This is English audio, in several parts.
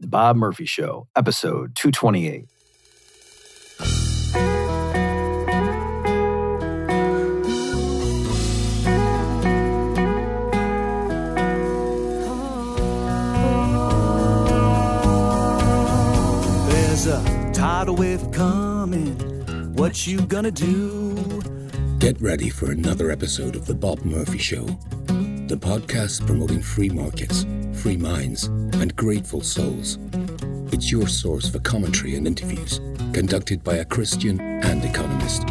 The Bob Murphy Show, episode 228. There's a tidal wave coming. What you gonna do? Get ready for another episode of The Bob Murphy Show, the podcast promoting free markets, free minds, and grateful souls. It's your source for commentary and interviews conducted by a Christian and economist.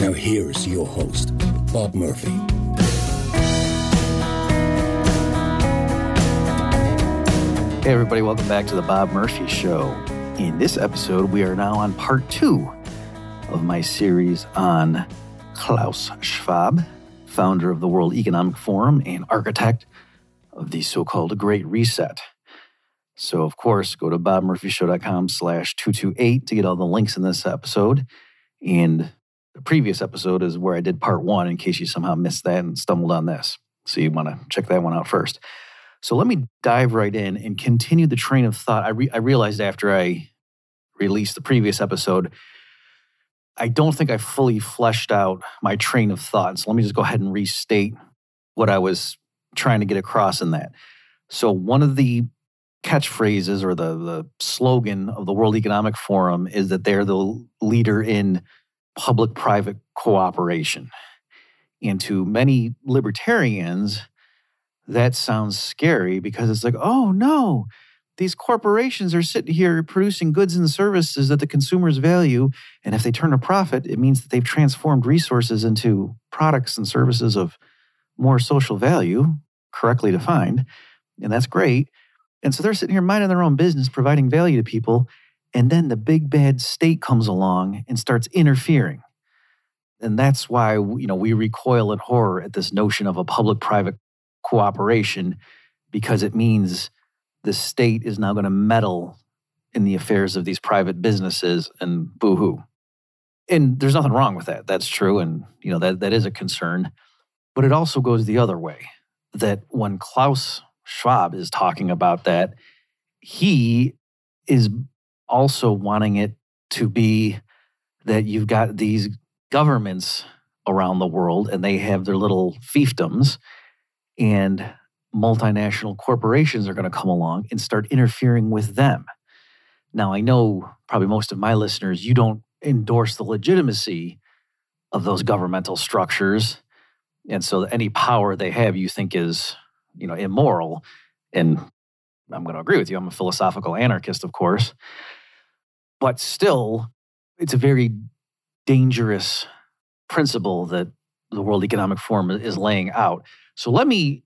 Now, here's your host, Bob Murphy. Hey, everybody, welcome back to the Bob Murphy Show. In this episode, we are now on part two of my series on Klaus Schwab, founder of the World Economic Forum and architect of the so called Great Reset. So, of course, go to bobmurphyshow.com slash 228 to get all the links in this episode. And the previous episode is where I did part one in case you somehow missed that and stumbled on this. So, you want to check that one out first. So let me dive right in and continue the train of thought. I, re- I realized after I released the previous episode, I don't think I fully fleshed out my train of thought. So let me just go ahead and restate what I was trying to get across in that. So one of the catchphrases or the, the slogan of the World Economic Forum is that they're the leader in public private cooperation. And to many libertarians, that sounds scary because it's like, oh no, these corporations are sitting here producing goods and services that the consumers value. And if they turn a profit, it means that they've transformed resources into products and services of more social value, correctly defined. And that's great. And so they're sitting here minding their own business, providing value to people. And then the big bad state comes along and starts interfering. And that's why you know we recoil in horror at this notion of a public-private cooperation because it means the state is now going to meddle in the affairs of these private businesses and boohoo. And there's nothing wrong with that. That's true. And, you know, that, that is a concern. But it also goes the other way that when Klaus Schwab is talking about that, he is also wanting it to be that you've got these governments around the world and they have their little fiefdoms and multinational corporations are going to come along and start interfering with them. Now, I know probably most of my listeners, you don't endorse the legitimacy of those governmental structures. And so any power they have, you think is, you know, immoral. And I'm going to agree with you. I'm a philosophical anarchist, of course. But still, it's a very dangerous principle that the World Economic Forum is laying out. So let me,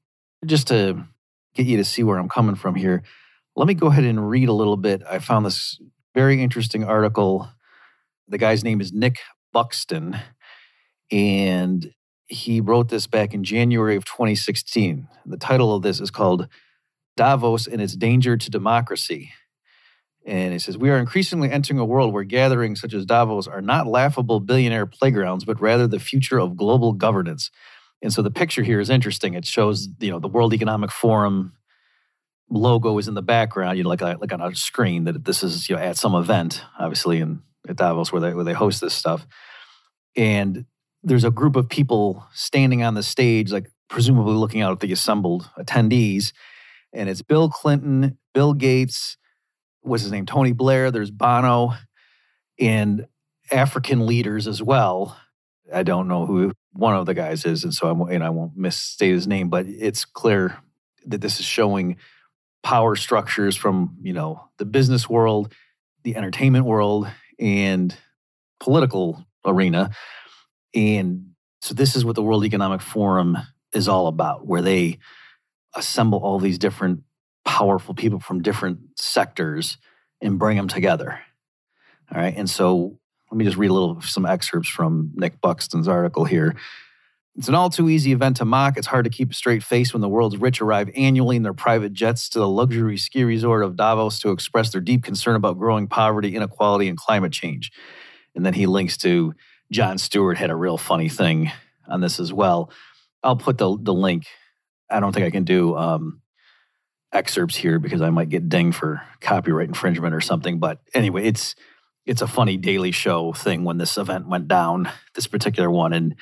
just to get you to see where I'm coming from here, let me go ahead and read a little bit. I found this very interesting article. The guy's name is Nick Buxton, and he wrote this back in January of 2016. The title of this is called Davos and its Danger to Democracy. And it says, We are increasingly entering a world where gatherings such as Davos are not laughable billionaire playgrounds, but rather the future of global governance. And so the picture here is interesting. It shows, mm-hmm. you know, the World Economic Forum logo is in the background, you know, like, like on a screen that this is, you know, at some event, obviously in at Davos where they where they host this stuff. And there's a group of people standing on the stage, like presumably looking out at the assembled attendees. And it's Bill Clinton, Bill Gates, what's his name? Tony Blair, there's Bono, and African leaders as well. I don't know who one of the guys is, and so I'm, and I won't misstate his name, but it's clear that this is showing power structures from you know the business world, the entertainment world, and political arena, and so this is what the World Economic Forum is all about, where they assemble all these different powerful people from different sectors and bring them together. All right, and so let me just read a little some excerpts from Nick Buxton's article here. It's an all too easy event to mock. It's hard to keep a straight face when the world's rich arrive annually in their private jets to the luxury ski resort of Davos to express their deep concern about growing poverty, inequality, and climate change. And then he links to Jon Stewart had a real funny thing on this as well. I'll put the the link. I don't think I can do um, excerpts here because I might get dinged for copyright infringement or something. But anyway, it's it's a funny Daily Show thing when this event went down, this particular one, and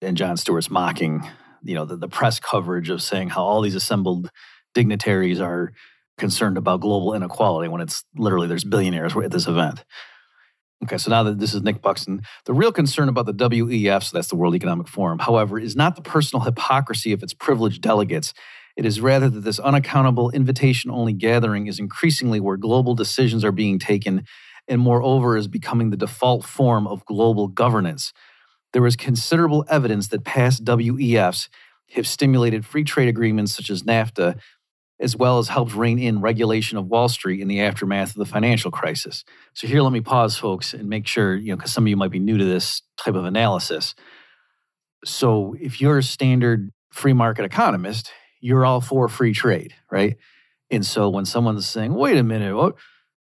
and Jon Stewart's mocking, you know, the, the press coverage of saying how all these assembled dignitaries are concerned about global inequality when it's literally there's billionaires at this event. Okay, so now that this is Nick Buxton, the real concern about the WEF, so that's the World Economic Forum, however, is not the personal hypocrisy of its privileged delegates. It is rather that this unaccountable invitation only gathering is increasingly where global decisions are being taken and moreover is becoming the default form of global governance. There is considerable evidence that past WEFs have stimulated free trade agreements such as NAFTA, as well as helped rein in regulation of Wall Street in the aftermath of the financial crisis. So, here, let me pause, folks, and make sure, you know, because some of you might be new to this type of analysis. So, if you're a standard free market economist, you're all for free trade, right? And so, when someone's saying, wait a minute, what?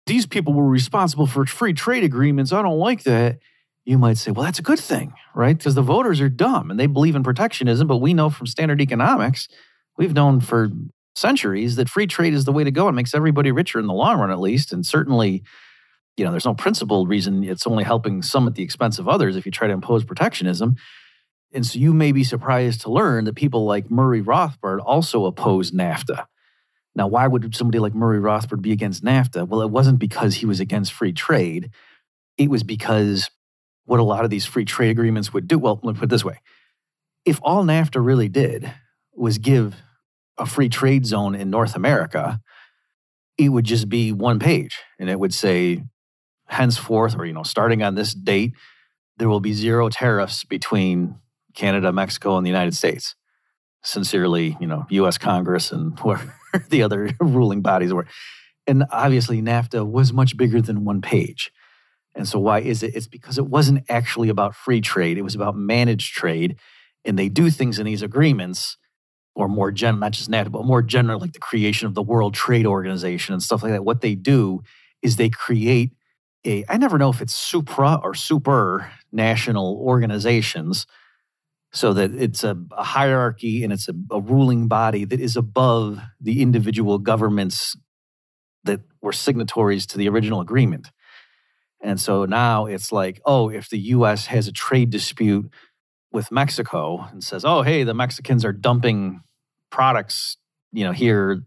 These people were responsible for free trade agreements. I don't like that. You might say, well, that's a good thing, right? Because the voters are dumb and they believe in protectionism. But we know from standard economics, we've known for centuries that free trade is the way to go. It makes everybody richer in the long run, at least. And certainly, you know, there's no principled reason it's only helping some at the expense of others if you try to impose protectionism. And so you may be surprised to learn that people like Murray Rothbard also oppose NAFTA. Now, why would somebody like Murray Rothbard be against NAFTA? Well, it wasn't because he was against free trade. It was because what a lot of these free trade agreements would do. Well, let me put it this way if all NAFTA really did was give a free trade zone in North America, it would just be one page and it would say, henceforth, or, you know, starting on this date, there will be zero tariffs between Canada, Mexico, and the United States. Sincerely, you know, US Congress and whoever the other ruling bodies were. And obviously, NAFTA was much bigger than one page. And so, why is it? It's because it wasn't actually about free trade, it was about managed trade. And they do things in these agreements, or more general, not just NAFTA, but more general, like the creation of the World Trade Organization and stuff like that. What they do is they create a, I never know if it's supra or super national organizations so that it's a, a hierarchy and it's a, a, ruling body that is above the individual governments that were signatories to the original agreement. And so now it's like, oh, if the US has a trade dispute with Mexico and says, oh, hey, the Mexicans are dumping products, you know, here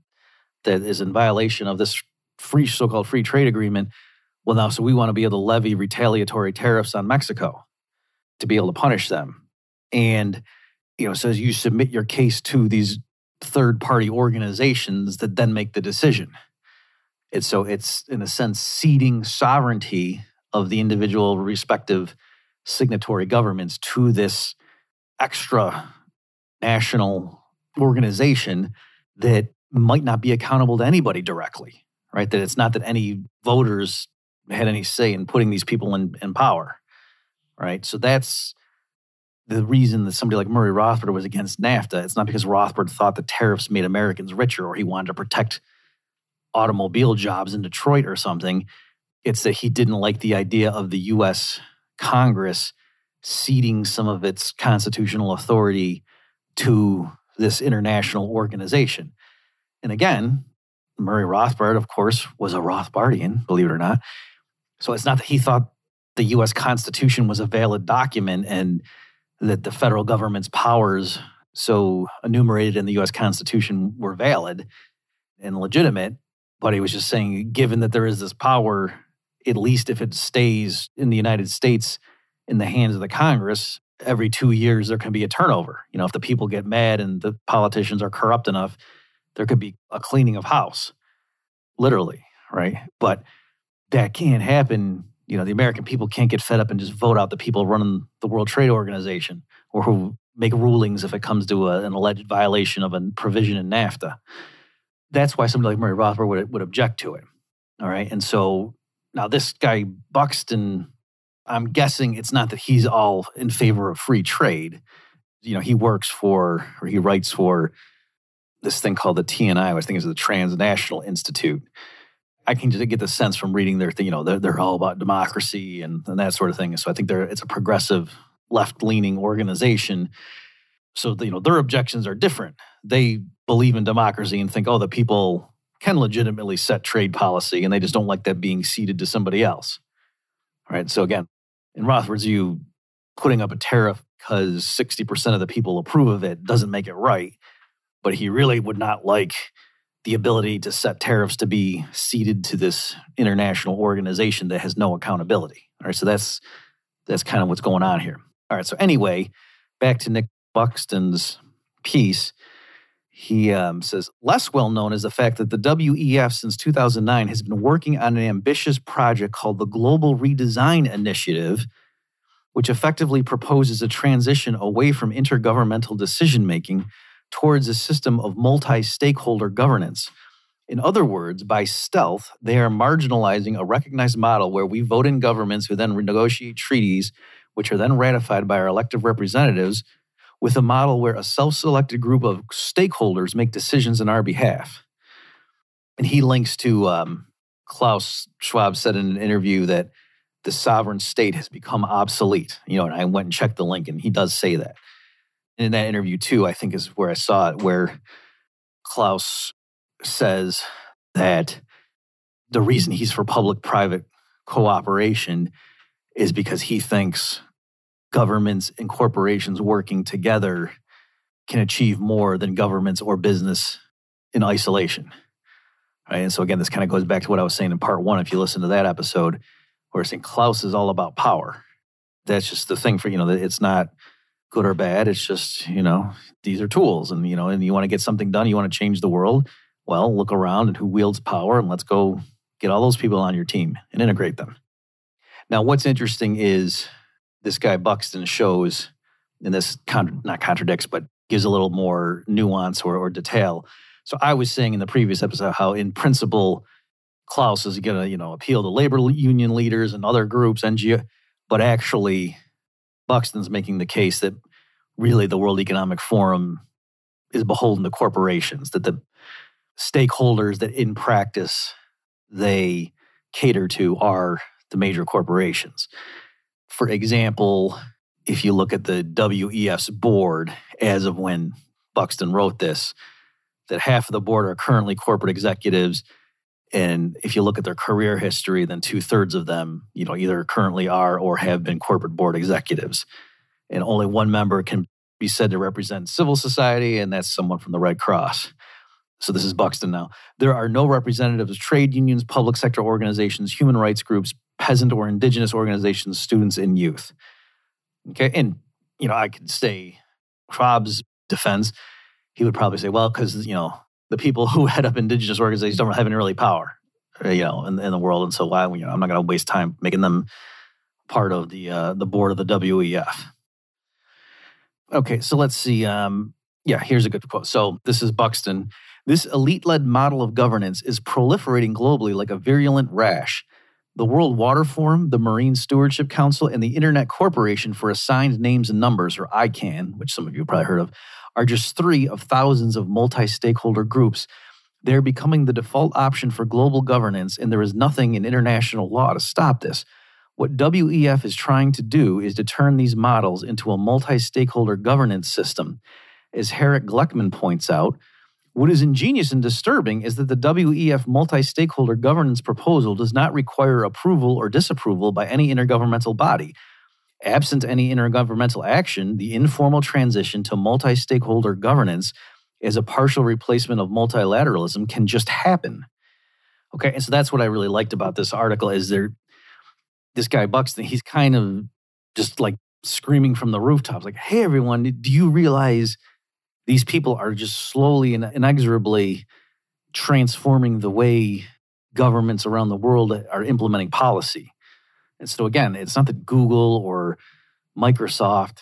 that is in violation of this free so-called free trade agreement. Well, now, so we want to be able to levy retaliatory tariffs on Mexico to be able to punish them and you know says you submit your case to these third party organizations that then make the decision. And so it's in a sense ceding sovereignty of the individual respective signatory governments to this extra national organization that might not be accountable to anybody directly right? That it's not that any voters had any say in putting these people in, in power right? So that's the reason that somebody like Murray Rothbard was against NAFTA, it's not because Rothbard thought the tariffs made Americans richer or he wanted to protect automobile jobs in Detroit or something. It's that he didn't like the idea of the US Congress ceding some of its constitutional authority to this international organization. And again, Murray Rothbard, of course, was a Rothbardian, believe it or not. So it's not that he thought the US Constitution was a valid document and that the federal government's powers, so enumerated in the US Constitution, were valid and legitimate. But he was just saying, given that there is this power, at least if it stays in the United States in the hands of the Congress, every two years there can be a turnover. You know, if the people get mad and the politicians are corrupt enough, there could be a cleaning of house, literally, right? But that can't happen you know, the American people can't get fed up and just vote out the people running the World Trade Organization or who make rulings if it comes to a, an alleged violation of a provision in NAFTA. That's why somebody like Murray Rothbard would, would object to it. All right. And so now this guy, Buxton, I'm guessing it's not that he's all in favor of free trade. You know, he works for or he writes for this thing called the TNI, which I think is the Transnational Institute I can just get the sense from reading their, you know, they're, they're all about democracy and, and that sort of thing. So I think they're it's a progressive, left leaning organization. So, you know, their objections are different. They believe in democracy and think, oh, the people can legitimately set trade policy and they just don't like that being ceded to somebody else. Right. So, again, in Rothbard's view, putting up a tariff because 60% of the people approve of it doesn't make it right. But he really would not like the ability to set tariffs to be ceded to this international organization that has no accountability. All right, so that's that's kind of what's going on here. All right, so anyway, back to Nick Buxton's piece. He um, says, less well known is the fact that the WEF since 2009 has been working on an ambitious project called the Global Redesign Initiative, which effectively proposes a transition away from intergovernmental decision making towards a system of multi stakeholder governance. In other words, by stealth, they are marginalizing a recognized model where we vote in governments who then negotiate treaties, which are then ratified by our elective representatives, with a model where a self selected group of stakeholders make decisions on our behalf. And he links to um, Klaus Schwab said in an interview that the sovereign state has become obsolete. You know, and I went and checked the link, and he does say that in that interview too, I think is where I saw it, where Klaus says that the reason he's for public private cooperation is because he thinks governments and corporations working together can achieve more than governments or business in isolation. Right? And so, again, this kind of goes back to what I was saying in part one. If you listen to that episode, where I Klaus is all about power. That's just the thing for, you know, it's not good or bad. It's just, you know, these are tools and, you know, and you want to get something done, you want to change the world. Well, look around and who wields power and let's go get all those people on your team and integrate them. Now, what's interesting is this guy Buxton shows, and this con- not contradicts, but gives a little more nuance or, or detail. So I was saying in the previous episode how, in principle, Klaus is going to, you know, appeal to labor union leaders and other groups, NGO, but actually Buxton's making the case that really the World Economic Forum is beholden to corporations, that the stakeholders that in practice they cater to are the major corporations. For example, if you look at the WEF's board as of when Buxton wrote this, that half of the board are currently corporate executives. And if you look at their career history, then two thirds of them, you know, either currently are or have been corporate board executives. And only one member can be said to represent civil society, and that's someone from the Red Cross. So this is Buxton now. There are no representatives of trade unions, public sector organizations, human rights groups, peasant or indigenous organizations, students, and youth. Okay. And, you know, I could say Schwab's defense, he would probably say, well, because, you know, the people who head up indigenous organizations don't have any really power, uh, you know, in, in the world. And so why, you know, I'm not going to waste time making them part of the uh, the board of the WEF. Okay, so let's see. Um, yeah, here's a good quote. So this is Buxton. This elite led model of governance is proliferating globally like a virulent rash. The World Water Forum, the Marine Stewardship Council, and the Internet Corporation for Assigned Names and Numbers, or ICANN, which some of you have probably heard of, are just three of thousands of multi stakeholder groups. They're becoming the default option for global governance, and there is nothing in international law to stop this. What WEF is trying to do is to turn these models into a multi stakeholder governance system. As Harris Gleckman points out, what is ingenious and disturbing is that the WEF multi stakeholder governance proposal does not require approval or disapproval by any intergovernmental body. Absent any intergovernmental action, the informal transition to multi stakeholder governance as a partial replacement of multilateralism can just happen. Okay, and so that's what I really liked about this article is there this guy Buxton, he's kind of just like screaming from the rooftops, like, hey, everyone, do you realize these people are just slowly and inexorably transforming the way governments around the world are implementing policy? And so, again, it's not that Google or Microsoft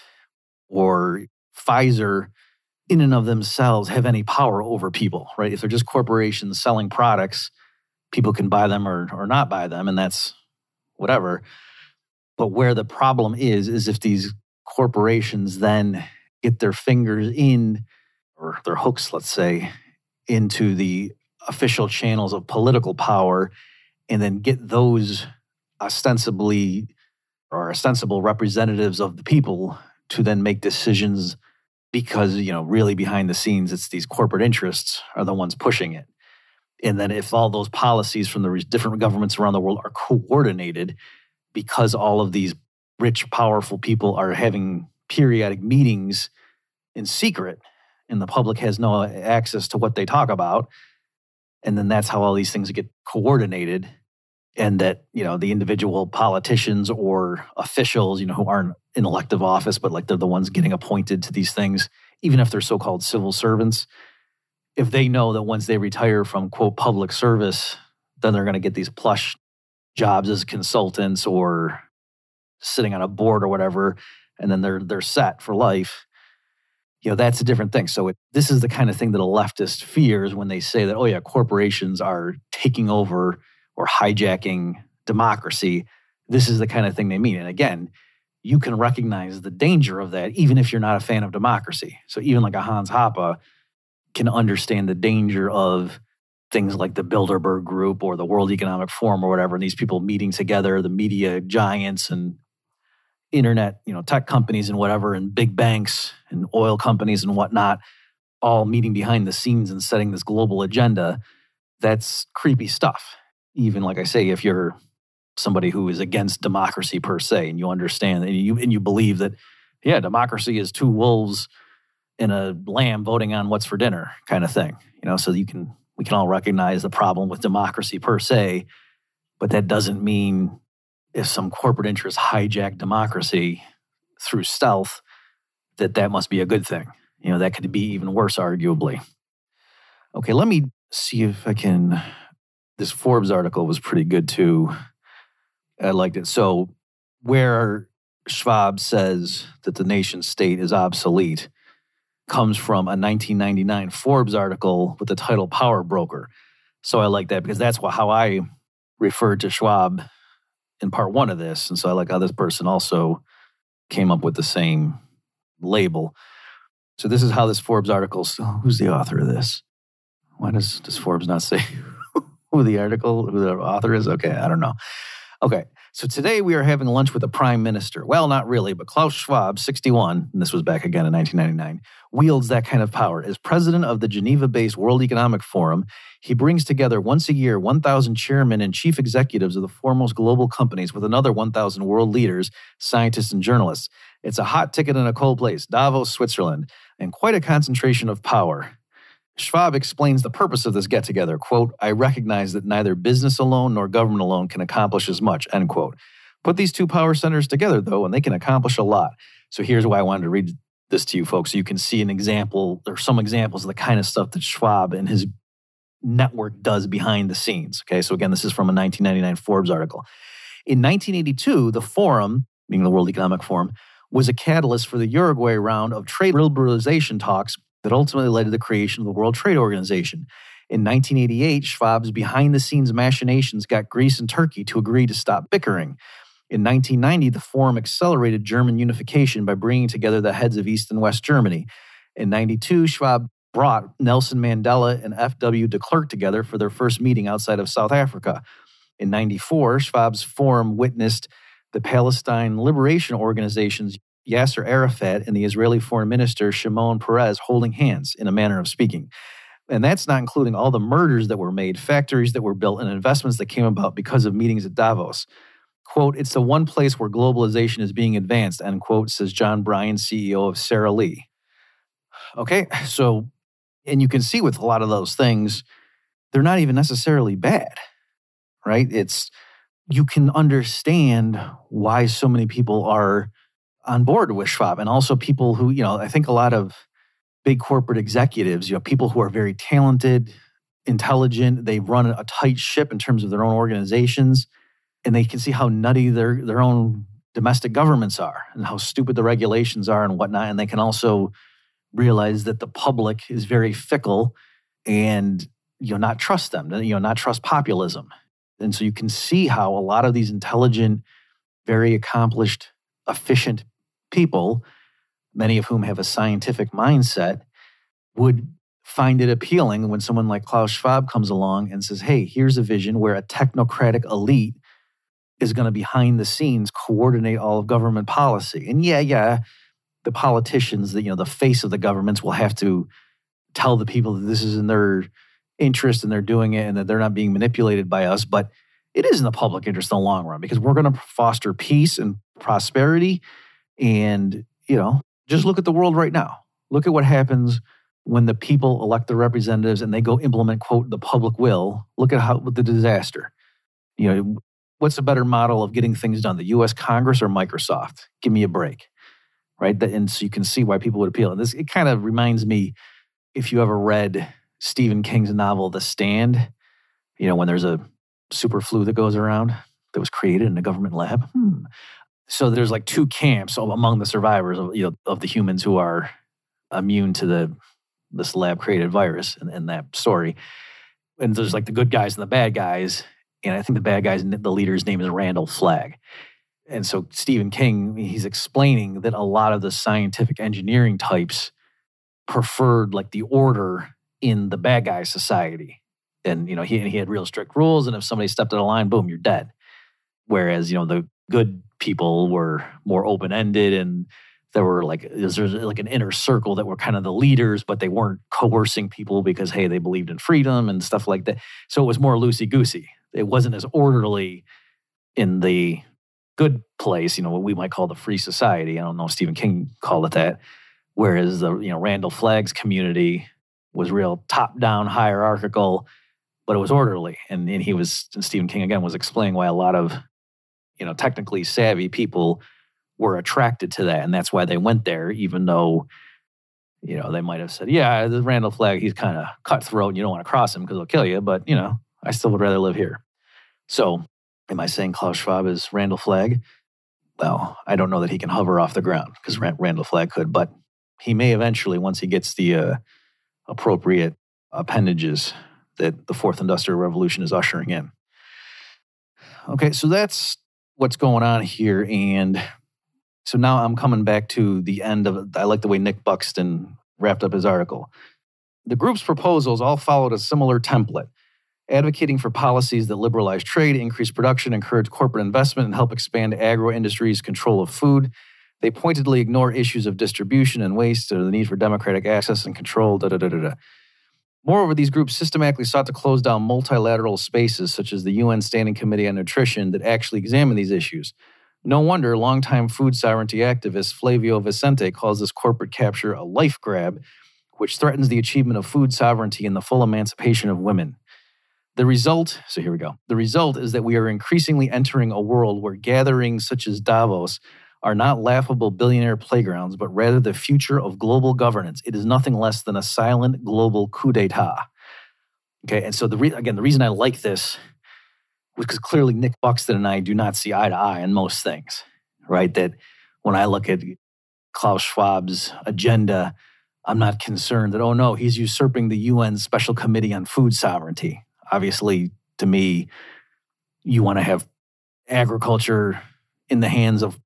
or Pfizer, in and of themselves, have any power over people, right? If they're just corporations selling products, people can buy them or, or not buy them, and that's whatever. But where the problem is, is if these corporations then get their fingers in, or their hooks, let's say, into the official channels of political power, and then get those ostensibly or ostensible representatives of the people to then make decisions because, you know, really behind the scenes, it's these corporate interests are the ones pushing it. And then if all those policies from the different governments around the world are coordinated because all of these rich, powerful people are having periodic meetings in secret and the public has no access to what they talk about. And then that's how all these things get coordinated. And that, you know, the individual politicians or officials, you know, who aren't in elective office, but like they're the ones getting appointed to these things, even if they're so called civil servants, if they know that once they retire from quote public service, then they're going to get these plush jobs as consultants or sitting on a board or whatever, and then they're they're set for life. You know, that's a different thing. So it, this is the kind of thing that a leftist fears when they say that, oh yeah, corporations are taking over or hijacking democracy. This is the kind of thing they mean. And again, you can recognize the danger of that even if you're not a fan of democracy. So even like a Hans Hoppe can understand the danger of things like the Bilderberg Group or the World Economic Forum or whatever, and these people meeting together, the media giants and internet, you know, tech companies and whatever, and big banks and oil companies and whatnot, all meeting behind the scenes and setting this global agenda. That's creepy stuff. Even like I say, if you're somebody who is against democracy per se, and you understand and you and you believe that, yeah, democracy is two wolves and a lamb voting on what's for dinner, kind of thing. You know, so you can we can all recognize the problem with democracy per se, but that doesn't mean if some corporate interests hijack democracy through stealth, that that must be a good thing. You know, that could be even worse, arguably. Okay, let me see if I can. This Forbes article was pretty good too. I liked it. So, where Schwab says that the nation state is obsolete comes from a 1999 Forbes article with the title Power Broker. So, I like that because that's how I referred to Schwab in part one of this. And so I like how this person also came up with the same label. So this is how this Forbes article. So who's the author of this? Why does does Forbes not say who the article, who the author is? Okay, I don't know. Okay, so today we are having lunch with the prime minister. Well, not really, but Klaus Schwab, 61, and this was back again in 1999, wields that kind of power. As president of the Geneva based World Economic Forum, he brings together once a year 1,000 chairmen and chief executives of the foremost global companies with another 1,000 world leaders, scientists, and journalists. It's a hot ticket in a cold place, Davos, Switzerland, and quite a concentration of power. Schwab explains the purpose of this get together. Quote, I recognize that neither business alone nor government alone can accomplish as much, end quote. Put these two power centers together, though, and they can accomplish a lot. So here's why I wanted to read this to you folks so you can see an example or some examples of the kind of stuff that Schwab and his network does behind the scenes. Okay, so again, this is from a 1999 Forbes article. In 1982, the Forum, being the World Economic Forum, was a catalyst for the Uruguay round of trade liberalization talks that ultimately led to the creation of the World Trade Organization. In 1988, Schwab's behind the scenes machinations got Greece and Turkey to agree to stop bickering. In 1990, the Forum accelerated German unification by bringing together the heads of East and West Germany. In 92, Schwab brought Nelson Mandela and F.W. de Klerk together for their first meeting outside of South Africa. In 94, Schwab's Forum witnessed the Palestine Liberation Organization's Yasser Arafat and the Israeli Foreign Minister Shimon Peres holding hands, in a manner of speaking. And that's not including all the murders that were made, factories that were built, and investments that came about because of meetings at Davos. Quote, it's the one place where globalization is being advanced, end quote, says John Bryan, CEO of Sara Lee. Okay, so, and you can see with a lot of those things, they're not even necessarily bad, right? It's, you can understand why so many people are on board with Schwab and also people who, you know, I think a lot of big corporate executives, you know, people who are very talented, intelligent, they run a tight ship in terms of their own organizations and they can see how nutty their their own domestic governments are and how stupid the regulations are and whatnot. And they can also realize that the public is very fickle and you know not trust them, you know, not trust populism. And so you can see how a lot of these intelligent, very accomplished, efficient people, many of whom have a scientific mindset, would find it appealing when someone like Klaus Schwab comes along and says, Hey, here's a vision where a technocratic elite is going to behind the scenes coordinate all of government policy. And yeah, yeah, the politicians, the, you know, the face of the governments will have to tell the people that this is in their interest and they're doing it and that they're not being manipulated by us. But it is in the public interest in the long run because we're going to foster peace and prosperity. And, you know, just look at the world right now. Look at what happens when the people elect the representatives and they go implement, quote, the public will. Look at how the disaster. You know, what's a better model of getting things done, the US Congress or Microsoft? Give me a break. Right. And so you can see why people would appeal. And this, it kind of reminds me if you ever read Stephen King's novel, The Stand, you know, when there's a super flu that goes around that was created in a government lab. Hmm. So there's like two camps among the survivors of, you know, of the humans who are immune to the this lab created virus in, in that story. And there's like the good guys and the bad guys. And I think the bad guys, the leader's name is Randall Flagg. And so Stephen King, he's explaining that a lot of the scientific engineering types preferred like the order in the bad guy society. And you know, he he had real strict rules, and if somebody stepped out of line, boom, you're dead. Whereas you know the good people were more open ended, and there were like there's like an inner circle that were kind of the leaders, but they weren't coercing people because hey, they believed in freedom and stuff like that. So it was more loosey goosey. It wasn't as orderly in the good place, you know, what we might call the free society. I don't know if Stephen King called it that. Whereas the you know Randall Flagg's community was real top down hierarchical, but it was orderly. And, and he was and Stephen King again was explaining why a lot of you know technically savvy people were attracted to that, and that's why they went there, even though you know they might have said, yeah, the Randall Flagg he's kind of cutthroat, and you don't want to cross him because he'll kill you. But you know, I still would rather live here. So, am I saying Klaus Schwab is Randall Flagg? Well, I don't know that he can hover off the ground because Randall Flagg could, but he may eventually once he gets the uh, appropriate appendages that the fourth industrial revolution is ushering in. Okay, so that's what's going on here. And so now I'm coming back to the end of I like the way Nick Buxton wrapped up his article. The group's proposals all followed a similar template, advocating for policies that liberalize trade, increase production, encourage corporate investment, and help expand agro industry's control of food they pointedly ignore issues of distribution and waste or the need for democratic access and control. Da, da, da, da, da. Moreover, these groups systematically sought to close down multilateral spaces such as the UN Standing Committee on Nutrition that actually examine these issues. No wonder longtime food sovereignty activist Flavio Valente calls this corporate capture a life grab, which threatens the achievement of food sovereignty and the full emancipation of women. The result, so here we go. The result is that we are increasingly entering a world where gatherings such as Davos are not laughable billionaire playgrounds, but rather the future of global governance. It is nothing less than a silent global coup d'etat. Okay, and so the re- again, the reason I like this was because clearly Nick Buxton and I do not see eye to eye on most things, right? That when I look at Klaus Schwab's agenda, I'm not concerned that, oh no, he's usurping the UN Special Committee on Food Sovereignty. Obviously, to me, you want to have agriculture in the hands of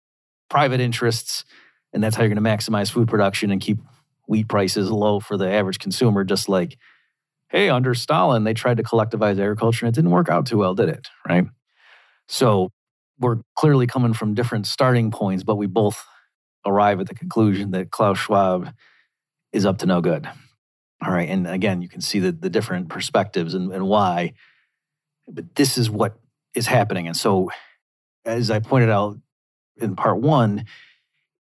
private interests, and that's how you're going to maximize food production and keep wheat prices low for the average consumer. Just like, hey, under Stalin, they tried to collectivize agriculture and it didn't work out too well, did it? Right. So we're clearly coming from different starting points, but we both arrive at the conclusion that Klaus Schwab is up to no good. All right. And again, you can see the, the different perspectives and, and why. But this is what is happening. And so, as I pointed out in part one,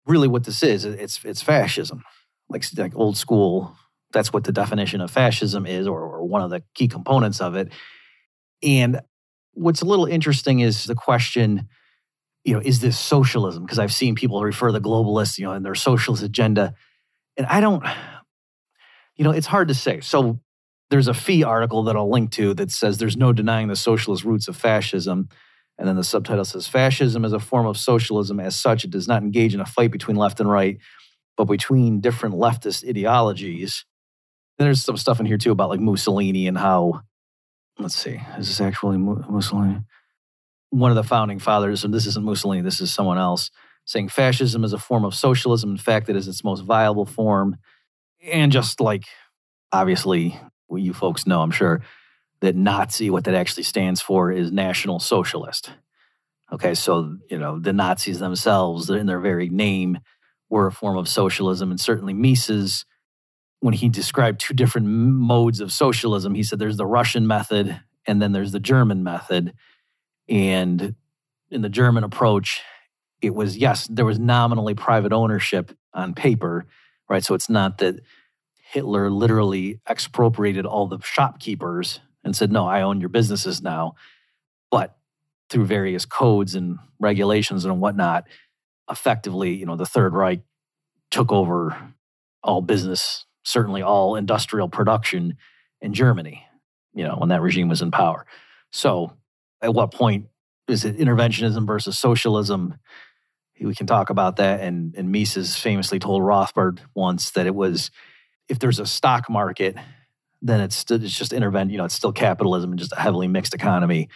really what this is, it's it's fascism, like like old school. That's what the definition of fascism is, or, or one of the key components of it. And what's a little interesting is the question, you know, is this socialism? Because I've seen people refer the globalists, you know, and their socialist agenda, and I don't, you know, it's hard to say. So there's a FEE article that I'll link to that says there's no denying the socialist roots of fascism. And then the subtitle says Fascism is a form of socialism. As such, it does not engage in a fight between left and right, but between different leftist ideologies. And there's some stuff in here too about like Mussolini and how, let's see, is this actually Mussolini? One of the founding fathers, and this isn't Mussolini, this is someone else, saying fascism is a form of socialism. In fact, it is its most viable form. And just like, obviously, what you folks know, I'm sure, that Nazi, what that actually stands for, is National Socialist. Okay, so you know the Nazis themselves, in their very name, were a form of socialism. And certainly Mises, when he described two different modes of socialism, he said there's the Russian method and then there's the German method. And in the German approach, it was yes, there was nominally private ownership on paper, right? So it's not that Hitler literally expropriated all the shopkeepers and said, no, I own your businesses now. But through various codes and regulations and whatnot, effectively, you know, the Third Reich took over all business, certainly all industrial production in Germany, you know, when that regime was in power. So at what point is it interventionism versus socialism? We can talk about that. And, and Mises famously told Rothbard once that it was if there's a stock market, then it's, it's just intervention, you know, it's still capitalism and just a heavily mixed economy,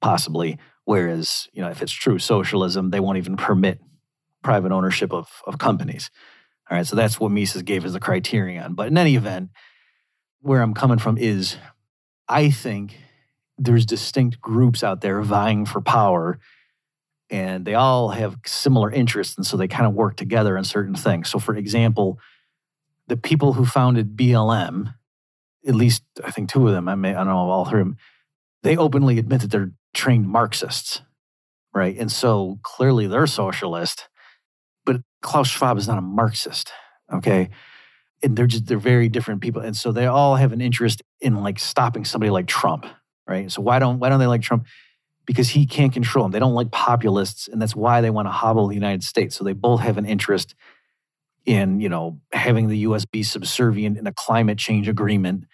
possibly. Whereas, you know, if it's true socialism, they won't even permit private ownership of, of companies. All right. So that's what Mises gave as a criterion. But in any event, where I'm coming from is I think there's distinct groups out there vying for power and they all have similar interests and so they kind of work together on certain things so for example the people who founded blm at least i think two of them i may i don't know all three of them they openly admit that they're trained marxists right and so clearly they're socialist but klaus schwab is not a marxist okay and they're just they're very different people and so they all have an interest in like stopping somebody like trump right? So why don't why don't they like Trump? Because he can't control them. They don't like populists, and that's why they want to hobble the United States. So they both have an interest in you know having the U.S. be subservient in a climate change agreement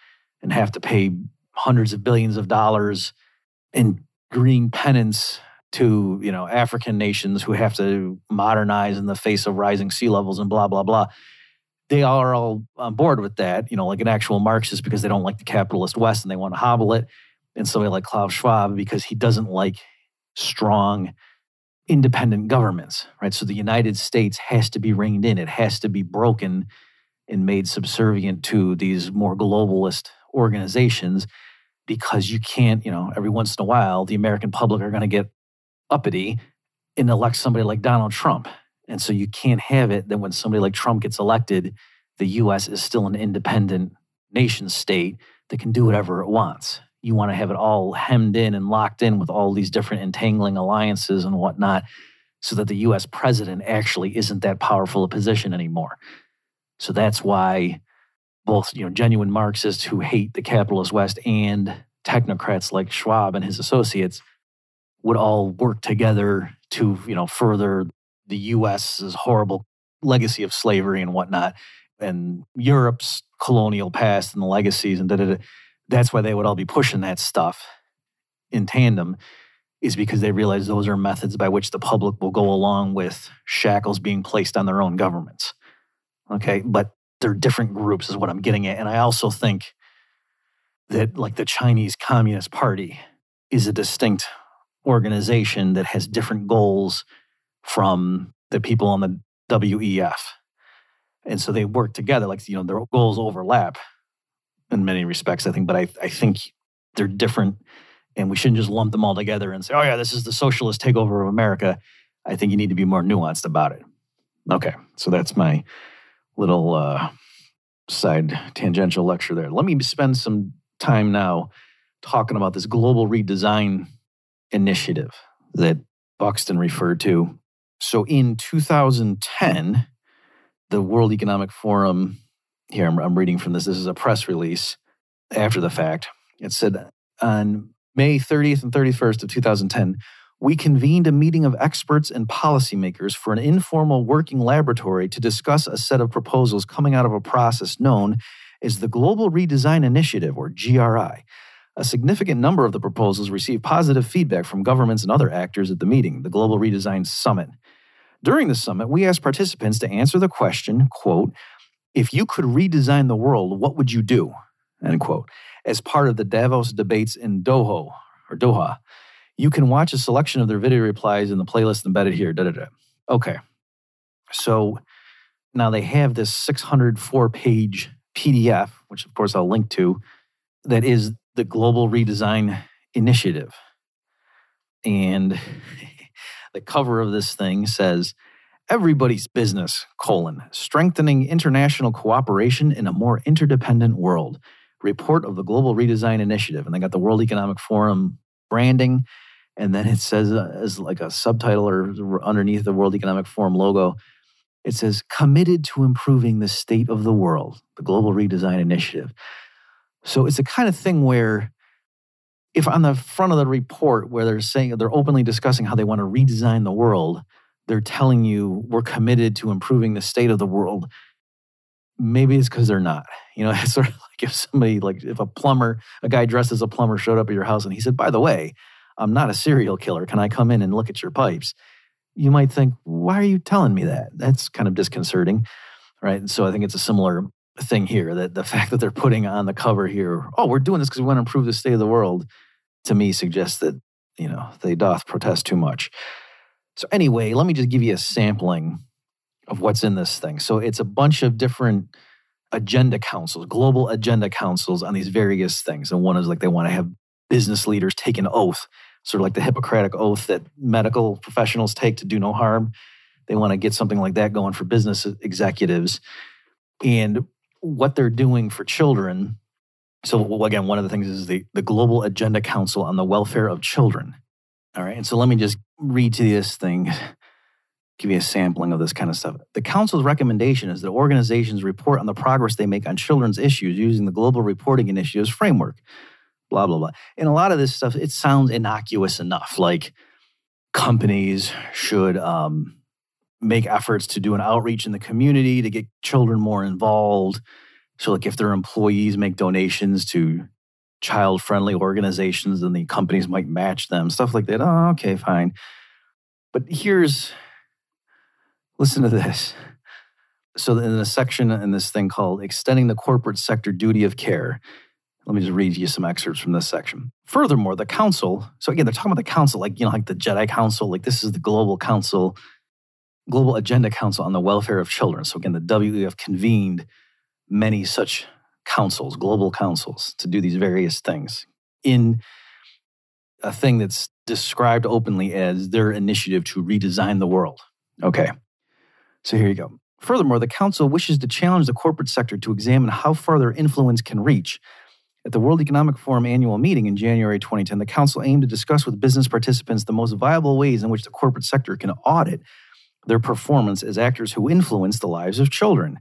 and have to pay hundreds of billions of dollars in green penance to you know African nations who have to modernize in the face of rising sea levels and blah blah blah. They are all on board with that, you know, like an actual Marxist because they don't like the capitalist West and they want to hobble it and somebody like Klaus Schwab because he doesn't like strong independent governments, right? So the United States has to be reined in, it has to be broken and made subservient to these more globalist organizations because you can't, you know, every once in a while, the American public are going to get uppity and elect somebody like Donald Trump. And so you can't have it that when somebody like Trump gets elected, the US is still an independent nation state that can do whatever it wants you want to have it all hemmed in and locked in with all these different entangling alliances and whatnot so that the US president actually isn't that powerful a position anymore. So that's why both you know genuine Marxists who hate the capitalist West and technocrats like Schwab and his associates would all work together to you know further the US's horrible legacy of slavery and whatnot and Europe's colonial past and the legacies and da da da that's why they would all be pushing that stuff in tandem is because they realize those are methods by which the public will go along with shackles being placed on their own governments. Okay, but they're different groups, is what I'm getting at. And I also think that, like the Chinese Communist Party, is a distinct organization that has different goals from the people on the WEF. And so they work together, like, you know, their goals overlap in many respects, I think, but I, I think they're different and we shouldn't just lump them all together and say, oh, yeah, this is the socialist takeover of America. I think you need to be more nuanced about it. Okay, so that's my little uh, side tangential lecture there. Let me spend some time now talking about this global redesign initiative that Buxton referred to. So in 2010, the World Economic Forum here I'm, I'm reading from this. This is a press release after the fact. It said on May 30th and 31st of 2010, we convened a meeting of experts and policymakers for an informal working laboratory to discuss a set of proposals coming out of a process known as the Global Redesign Initiative, or GRI. A significant number of the proposals received positive feedback from governments and other actors at the meeting, the Global Redesign Summit. During the summit, we asked participants to answer the question, quote, if you could redesign the world, what would you do? End quote. As part of the Davos debates in Doha or Doha, you can watch a selection of their video replies in the playlist embedded here. Da, da, da. Okay. So now they have this 604 page PDF, which of course I'll link to, that is the Global Redesign Initiative. And the cover of this thing says, everybody's business, colon, strengthening international cooperation in a more interdependent world. Report of the Global Redesign Initiative. And they got the World Economic Forum branding. And then it says, uh, as like a subtitle or underneath the World Economic Forum logo, it says, committed to improving the state of the world, the Global Redesign Initiative. So it's the kind of thing where if on the front of the report where they're saying they're openly discussing how they want to redesign the world, they're telling you we're committed to improving the state of the world. Maybe it's because they're not. You know, it's sort of like if somebody, like if a plumber, a guy dressed as a plumber showed up at your house and he said, by the way, I'm not a serial killer. Can I come in and look at your pipes? You might think, why are you telling me that? That's kind of disconcerting. Right. And so I think it's a similar thing here that the fact that they're putting on the cover here, oh, we're doing this because we want to improve the state of the world, to me suggests that, you know, they doth protest too much. So, anyway, let me just give you a sampling of what's in this thing. So, it's a bunch of different agenda councils, global agenda councils on these various things. And one is like they want to have business leaders take an oath, sort of like the Hippocratic oath that medical professionals take to do no harm. They want to get something like that going for business executives. And what they're doing for children. So, again, one of the things is the, the Global Agenda Council on the Welfare of Children. All right. And so let me just read to you this thing, give you a sampling of this kind of stuff. The Council's recommendation is that organizations report on the progress they make on children's issues using the Global Reporting Initiative's framework, blah, blah, blah. And a lot of this stuff, it sounds innocuous enough. Like companies should um, make efforts to do an outreach in the community to get children more involved. So, like if their employees make donations to child friendly organizations and the companies might match them, stuff like that. Oh, okay, fine. But here's listen to this. So, in a section in this thing called Extending the Corporate Sector Duty of Care, let me just read you some excerpts from this section. Furthermore, the council, so again, they're talking about the council, like, you know, like the Jedi Council, like this is the global council, global agenda council on the welfare of children. So again, the WEF convened many such councils, global councils, to do these various things in a thing that's described openly as their initiative to redesign the world. Okay, so here you go. Furthermore, the Council wishes to challenge the corporate sector to examine how far their influence can reach. At the World Economic Forum annual meeting in January 2010, the Council aimed to discuss with business participants the most viable ways in which the corporate sector can audit their performance as actors who influence the lives of children.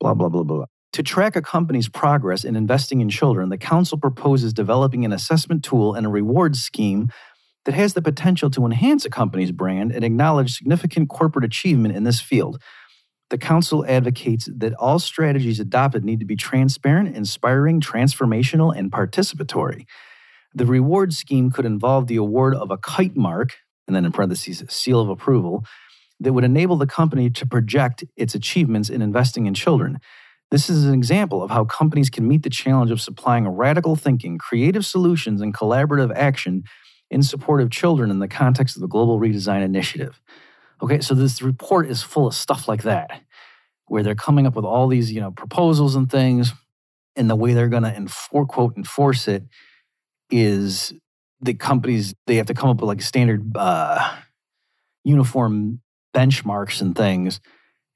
Blah, blah, blah, blah. To track a company's progress in investing in children, the Council proposes developing an assessment tool and a reward scheme that has the potential to enhance a company's brand and acknowledge significant corporate achievement in this field. The Council advocates that all strategies adopted need to be transparent, inspiring, transformational, and participatory. The reward scheme could involve the award of a kite mark, and then in parentheses, seal of approval, that would enable the company to project its achievements in investing in children. This is an example of how companies can meet the challenge of supplying radical thinking, creative solutions, and collaborative action in support of children in the context of the Global Redesign Initiative. Okay, so this report is full of stuff like that, where they're coming up with all these, you know, proposals and things, and the way they're going to enfor- quote enforce it is the companies they have to come up with like standard uh, uniform benchmarks and things,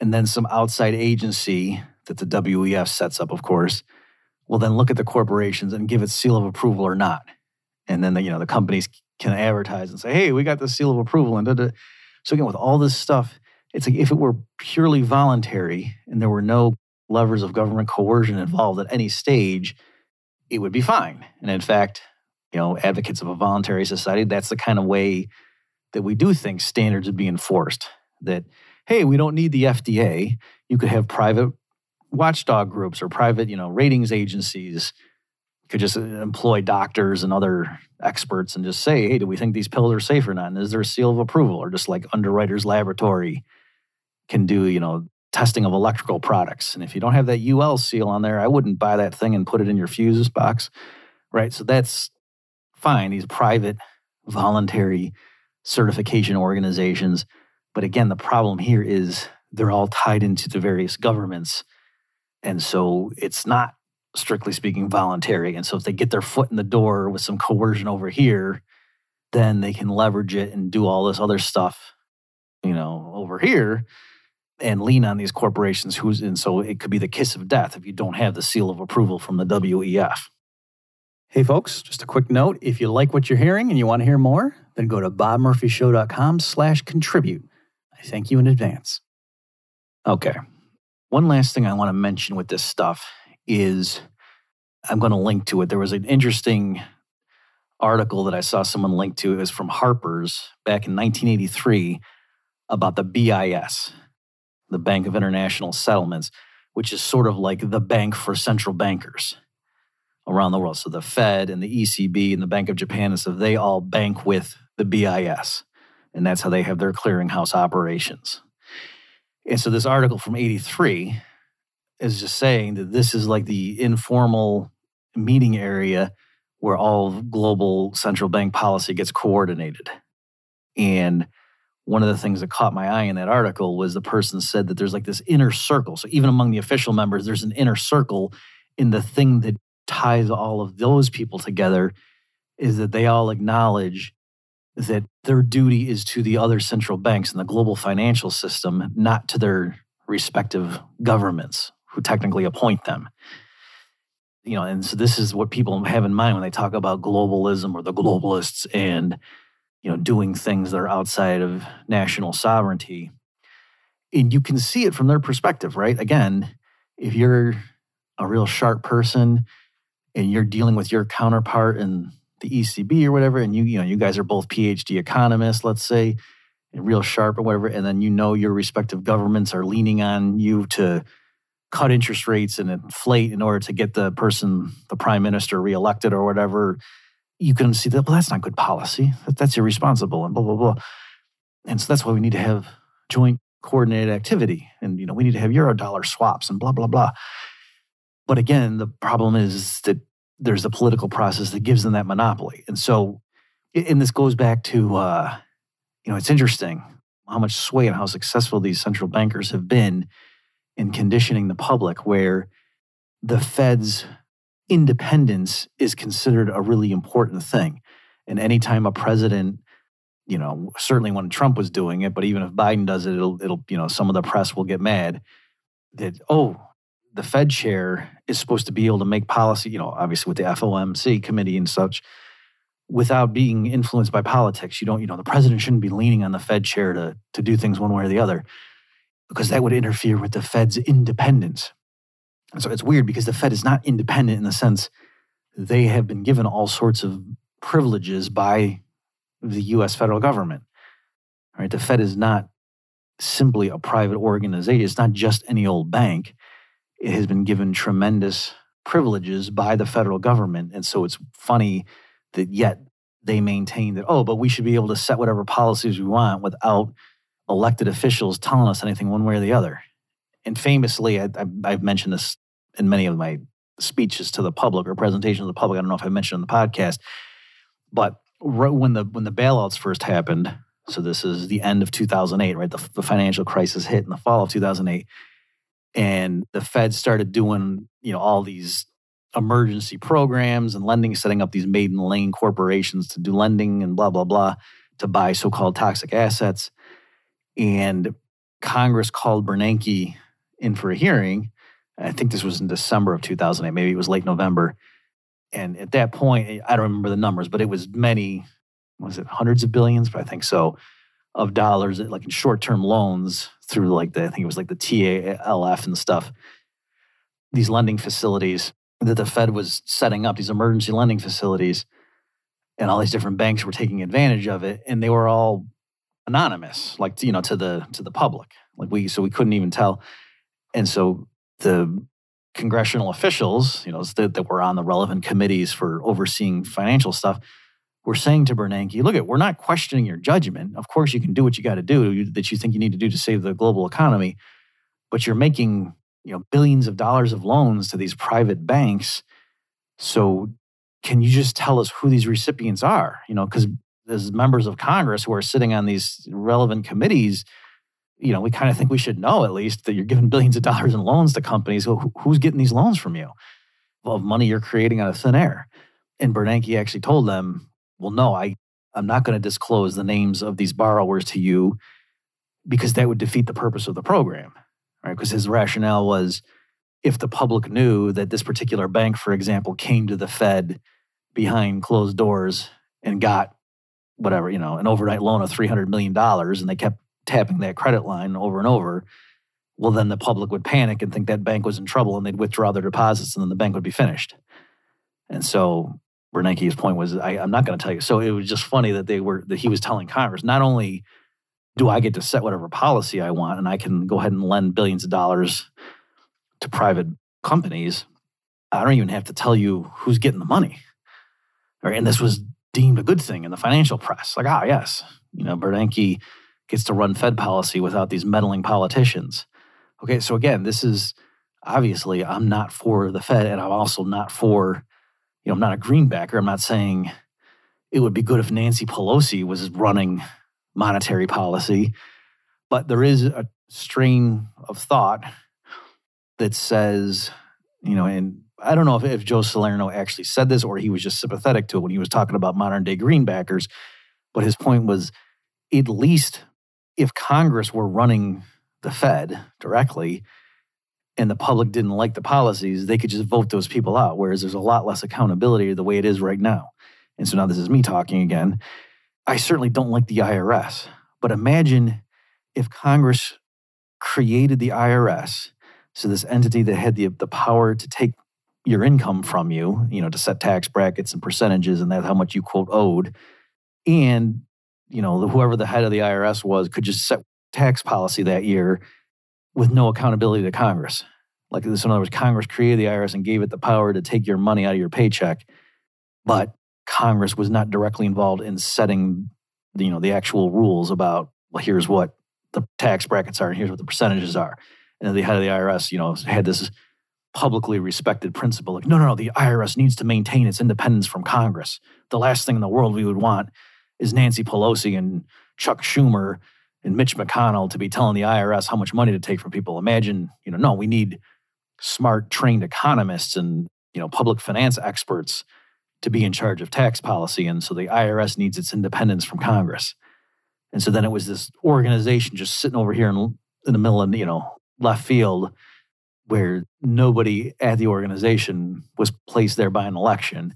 and then some outside agency that the WEF sets up, of course, will then look at the corporations and give it seal of approval or not. And then the, you know the companies can advertise and say, "Hey, we got the seal of approval." And da, da. so again, with all this stuff, it's like if it were purely voluntary and there were no levers of government coercion involved at any stage, it would be fine. And in fact, you know, advocates of a voluntary society, that's the kind of way that we do think standards would be enforced. That hey, we don't need the FDA. You could have private watchdog groups or private, you know, ratings agencies could just uh, employ doctors and other experts and just say, hey, do we think these pills are safe or not? And is there a seal of approval? Or just like Underwriters Laboratory can do, you know, testing of electrical products. And if you don't have that UL seal on there, I wouldn't buy that thing and put it in your fuses box. Right. So that's fine. These private, voluntary certification organizations. But again, the problem here is they're all tied into the various governments and so it's not, strictly speaking, voluntary. And so if they get their foot in the door with some coercion over here, then they can leverage it and do all this other stuff you know, over here and lean on these corporations who's and so it could be the kiss of death if you don't have the seal of approval from the WEF. Hey folks, just a quick note. If you like what you're hearing and you want to hear more, then go to bobmurphyshow.com slash contribute. I thank you in advance. Okay. One last thing I want to mention with this stuff is I'm going to link to it. There was an interesting article that I saw someone link to. It was from Harper's back in 1983 about the BIS, the Bank of International Settlements, which is sort of like the bank for central bankers around the world. So the Fed and the ECB and the Bank of Japan and stuff, they all bank with the BIS. And that's how they have their clearinghouse operations. And so this article from 83 is just saying that this is like the informal meeting area where all global central bank policy gets coordinated. And one of the things that caught my eye in that article was the person said that there's like this inner circle. So even among the official members, there's an inner circle in the thing that ties all of those people together is that they all acknowledge that their duty is to the other central banks and the global financial system, not to their respective governments who technically appoint them. You know, and so this is what people have in mind when they talk about globalism or the globalists and you know doing things that are outside of national sovereignty. And you can see it from their perspective, right? Again, if you're a real sharp person and you're dealing with your counterpart in the ECB or whatever, and you you know you guys are both PhD economists, let's say, and real sharp or whatever, and then you know your respective governments are leaning on you to cut interest rates and inflate in order to get the person, the prime minister, reelected or whatever. You can see that, well, that's not good policy. That's irresponsible and blah, blah, blah. And so that's why we need to have joint coordinated activity. And, you know, we need to have euro dollar swaps and blah, blah, blah. But again, the problem is that there's a political process that gives them that monopoly. And so, and this goes back to, uh, you know, it's interesting how much sway and how successful these central bankers have been in conditioning the public, where the Fed's independence is considered a really important thing. And anytime a president, you know, certainly when Trump was doing it, but even if Biden does it, it'll, it'll, you know, some of the press will get mad that, oh, the Fed chair is supposed to be able to make policy, you know, obviously with the FOMC committee and such, without being influenced by politics. You don't, you know, the president shouldn't be leaning on the Fed chair to, to do things one way or the other because that would interfere with the Fed's independence. And so it's weird because the Fed is not independent in the sense they have been given all sorts of privileges by the US federal government. Right? The Fed is not simply a private organization. It's not just any old bank it has been given tremendous privileges by the federal government. And so it's funny that yet they maintain that, oh, but we should be able to set whatever policies we want without elected officials telling us anything one way or the other. And famously, I, have mentioned this in many of my speeches to the public or presentations to the public. I don't know if I mentioned on the podcast, but when the when the bailouts first happened, so this is the end of 2008, right? The, the financial crisis hit in the fall of 2008 and the Fed started doing you know all these emergency programs and lending, setting up these maiden lane corporations to do lending and blah blah blah to buy so-called toxic assets. And Congress called Bernanke in for a hearing. I think this was in December of 2008, maybe it was late November. And at that point, I don't remember the numbers, but it was many, was it hundreds of billions? But I think so, of dollars, like in short term loans through like the, I think it was like the TALF and stuff, these lending facilities that the Fed was setting up, these emergency lending facilities, and all these different banks were taking advantage of it, and they were all anonymous, like you know, to the to the public. Like we, so we couldn't even tell, and so the congressional officials, you know, that, that were on the relevant committees for overseeing financial stuff, we're saying to Bernanke, look at, we're not questioning your judgment. Of course, you can do what you got to do that you think you need to do to save the global economy, but you're making you know billions of dollars of loans to these private banks. So can you just tell us who these recipients are? You know, because as members of Congress who are sitting on these relevant committees, you know, we kind of think we should know at least that you're giving billions of dollars in loans to companies. Who, who's getting these loans from you? Of money you're creating out of thin air. And Bernanke actually told them, well, no, I, I'm not going to disclose the names of these borrowers to you. because that would defeat the purpose of the program, right? Because his rationale was if the public knew that this particular bank, for example, came to the Fed behind closed doors and got whatever, you know, an overnight loan of $300 million and they kept tapping that credit line over and over, well, then the public would panic and think that bank was in trouble and they'd withdraw their deposits and then the bank would be finished. And so Bernanke's point was, I, am not going to tell you. So it was just funny that they were that he was telling Congress not only do I get to set whatever policy I want and I can go ahead and lend billions of dollars to private companies, I don't even have to tell you who's getting the money. Right? And this was deemed a good thing in the financial press. Like, ah, yes, you know, Bernanke gets to run Fed policy without these meddling politicians. Okay, so again, this is obviously I'm not for the Fed, and I'm also not for, you know, I'm not a greenbacker. I'm not saying it would be good if Nancy Pelosi was running monetary policy, but there is a strain of thought that says, you know, and I don't know if, if Joe Salerno actually said this or he was just sympathetic to it when he was talking about modern day greenbackers, but his point was at least if Congress were running the Fed directly and the public didn't like the policies, they could just vote those people out. Whereas there's a lot less accountability the way it is right now. And so now this is me talking again. I certainly don't like the IRS, but imagine if Congress created the IRS so this entity that had the, the power to take your income from you, you know, to set tax brackets and percentages and that's how much you quote owed. And, you know, whoever the head of the IRS was could just set tax policy that year with no accountability to Congress. Like this, in other words, Congress created the IRS and gave it the power to take your money out of your paycheck, but Congress was not directly involved in setting, the, you know, the actual rules about well, here's what the tax brackets are and here's what the percentages are and the head of the IRS, you know, had this publicly respected principle like, no, no, no, the IRS needs to maintain its independence from Congress. The last thing in the world we would want is Nancy Pelosi and Chuck Schumer and Mitch McConnell to be telling the IRS how much money to take from people. Imagine, you know, no, we need smart, trained economists and, you know, public finance experts to be in charge of tax policy. And so the IRS needs its independence from Congress. And so then it was this organization just sitting over here in, in the middle of, you know, left field where nobody at the organization was placed there by an election